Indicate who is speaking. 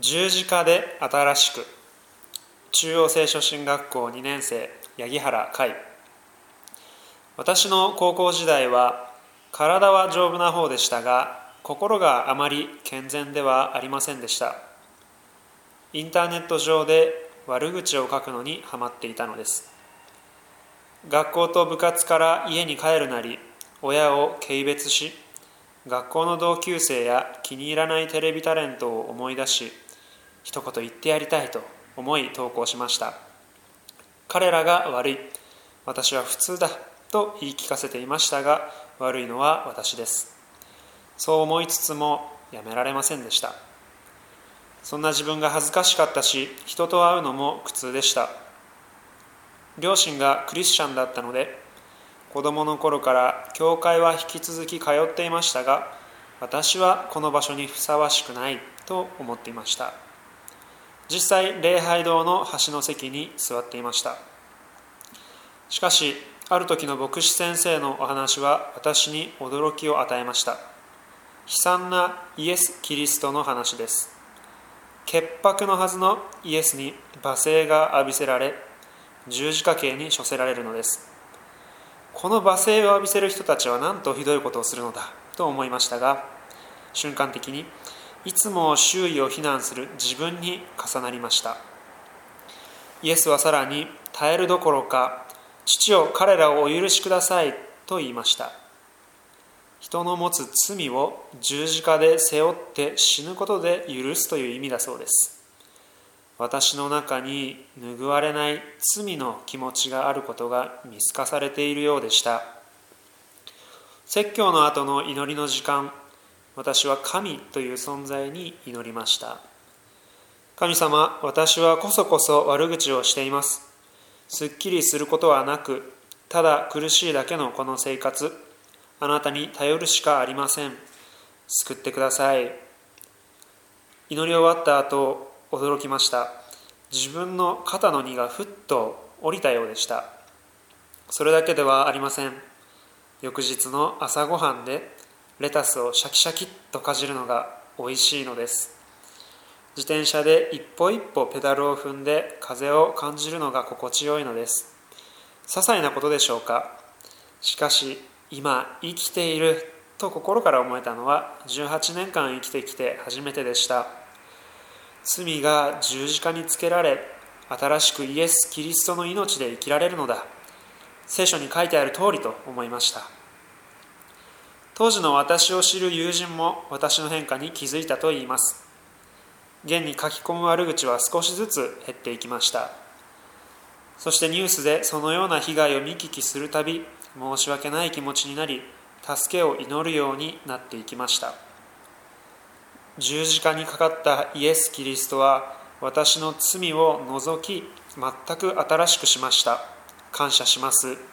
Speaker 1: 十字架で新しく。中央聖書進学校2年生八木原海。私の高校時代は体は丈夫な方でしたが心があまり健全ではありませんでした。インターネット上で悪口を書くのにハマっていたのです。学校と部活から家に帰るなり親を軽蔑し学校の同級生や気に入らないテレビタレントを思い出し一言言ってやりたいと思い投稿しました。彼らが悪い。私は普通だと言い聞かせていましたが悪いのは私です。そう思いつつもやめられませんでした。そんな自分が恥ずかしかったし人と会うのも苦痛でした。両親がクリスチャンだったので子供の頃から教会は引き続き通っていましたが私はこの場所にふさわしくないと思っていました。実際礼拝堂の端の席に座っていました。しかしある時の牧師先生のお話は私に驚きを与えました。悲惨なイエス・キリストの話です。潔白のはずのイエスに罵声が浴びせられ十字架刑に処せられるのです。この罵声を浴びせる人たちはなんとひどいことをするのだと思いましたが瞬間的にいつも周囲を非難する自分に重なりました。イエスはさらに耐えるどころか父を彼らをお許しくださいと言いました。人の持つ罪を十字架で背負って死ぬことで許すという意味だそうです。私の中に拭われない罪の気持ちがあることが見透かされているようでした。説教の後の祈りの時間私は神という存在に祈りました。神様私はこそこそ悪口をしています。すっきりすることはなくただ苦しいだけのこの生活。あなたに頼るしかありません。救ってください。祈り終わった後驚きました。自分の肩の荷がふっと降りたようでした。それだけではありません。翌日の朝ごはんでレタスをシャキシャキッとかじるのが美味しいのです。自転車で一歩一歩ペダルを踏んで風を感じるのが心地よいのです。些細なことでしょうか。しかし今生きていると心から思えたのは18年間生きてきて初めてでした。罪が十字架につけられ新しくイエス・キリストの命で生きられるのだ。聖書に書いてある通りと思いました。当時の私を知る友人も私の変化に気づいたといいます。現に書き込む悪口は少しずつ減っていきました。そしてニュースでそのような被害を見聞きするたび申し訳ない気持ちになり助けを祈るようになっていきました。十字架にかかったイエス・キリストは私の罪を除き全く新しくしました。感謝します。